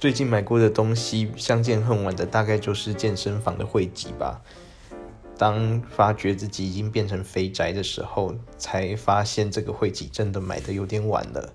最近买过的东西相见恨晚的大概就是健身房的会籍吧。当发觉自己已经变成肥宅的时候才发现这个会籍真的买的有点晚了。